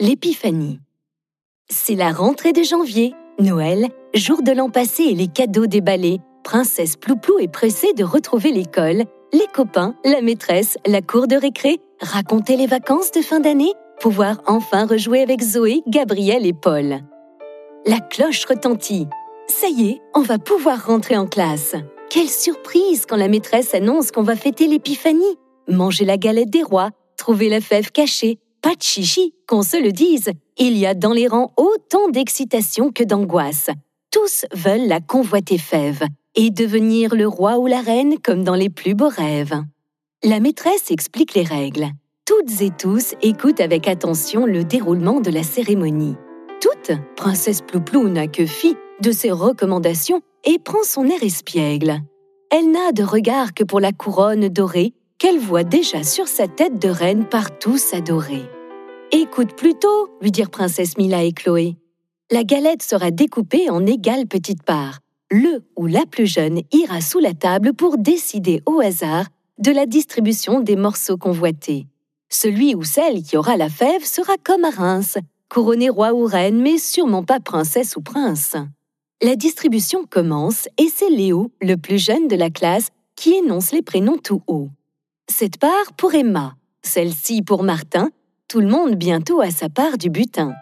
L'épiphanie. C'est la rentrée de janvier, Noël, jour de l'an passé et les cadeaux déballés. Princesse Plouplou est pressée de retrouver l'école, les copains, la maîtresse, la cour de récré, raconter les vacances de fin d'année, pouvoir enfin rejouer avec Zoé, Gabriel et Paul. La cloche retentit. Ça y est, on va pouvoir rentrer en classe. Quelle surprise quand la maîtresse annonce qu'on va fêter l'épiphanie. Manger la galette des rois, trouver la fève cachée, pas de chichi, qu'on se le dise. Il y a dans les rangs autant d'excitation que d'angoisse. Tous veulent la convoiter fève et devenir le roi ou la reine comme dans les plus beaux rêves. La maîtresse explique les règles. Toutes et tous écoutent avec attention le déroulement de la cérémonie. Toute, princesse Plouplou n'a que fit de ses recommandations et prend son air espiègle. Elle n'a de regard que pour la couronne dorée qu'elle voit déjà sur sa tête de reine par tous adorée. Écoute plutôt, lui dirent princesse Mila et Chloé. La galette sera découpée en égales petites parts. Le ou la plus jeune ira sous la table pour décider au hasard de la distribution des morceaux convoités. Celui ou celle qui aura la fève sera comme à Reims, couronné roi ou reine, mais sûrement pas princesse ou prince. La distribution commence et c'est Léo, le plus jeune de la classe, qui énonce les prénoms tout haut. Cette part pour Emma, celle-ci pour Martin, tout le monde bientôt a sa part du butin.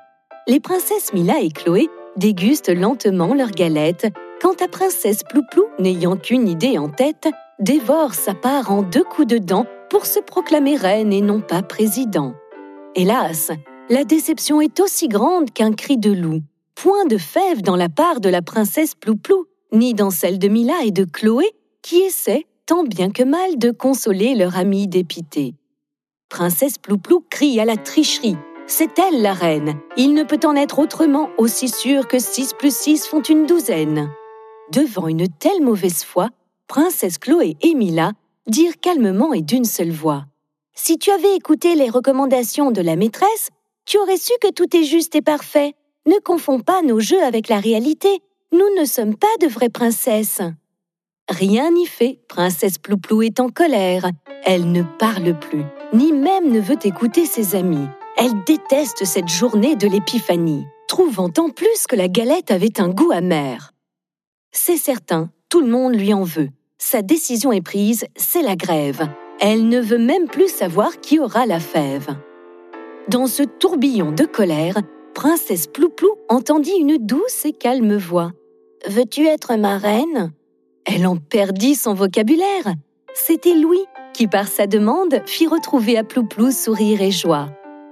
Les princesses Mila et Chloé dégustent lentement leur galette, quand la princesse Plouplou, n'ayant qu'une idée en tête, dévore sa part en deux coups de dents pour se proclamer reine et non pas président. Hélas, la déception est aussi grande qu'un cri de loup. Point de fève dans la part de la princesse Plouplou, ni dans celle de Mila et de Chloé, qui essaient, tant bien que mal, de consoler leur amie dépitée. Princesse Plouplou crie à la tricherie. C'est elle la reine. Il ne peut en être autrement, aussi sûr que 6 plus 6 font une douzaine. Devant une telle mauvaise foi, Princesse Chloé et Mila dirent calmement et d'une seule voix. Si tu avais écouté les recommandations de la maîtresse, tu aurais su que tout est juste et parfait. Ne confonds pas nos jeux avec la réalité. Nous ne sommes pas de vraies princesses. Rien n'y fait, princesse Plouplou est en colère. Elle ne parle plus, ni même ne veut écouter ses amis. Elle déteste cette journée de l'épiphanie, trouvant en plus que la galette avait un goût amer. C'est certain, tout le monde lui en veut. Sa décision est prise, c'est la grève. Elle ne veut même plus savoir qui aura la fève. Dans ce tourbillon de colère, Princesse Plouplou entendit une douce et calme voix. Veux-tu être ma reine? Elle en perdit son vocabulaire. C'était Louis qui, par sa demande, fit retrouver à Plouplou sourire et joie.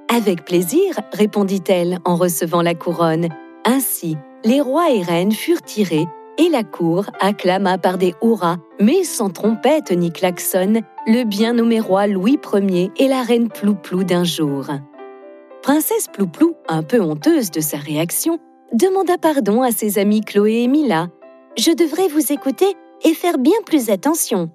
Avec plaisir, répondit-elle en recevant la couronne. Ainsi, les rois et reines furent tirés et la cour acclama par des hurrahs, mais sans trompette ni klaxon, le bien nommé roi Louis Ier et la reine Plouplou d'un jour. Princesse Plouplou, un peu honteuse de sa réaction, demanda pardon à ses amis Chloé et Mila. Je devrais vous écouter et faire bien plus attention.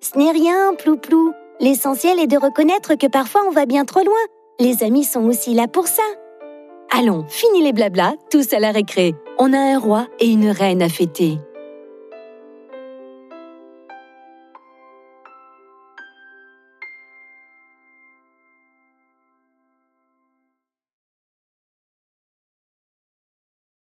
Ce n'est rien, Plouplou. L'essentiel est de reconnaître que parfois on va bien trop loin. Les amis sont aussi là pour ça. Allons, fini les blablas, tous à la récré. On a un roi et une reine à fêter.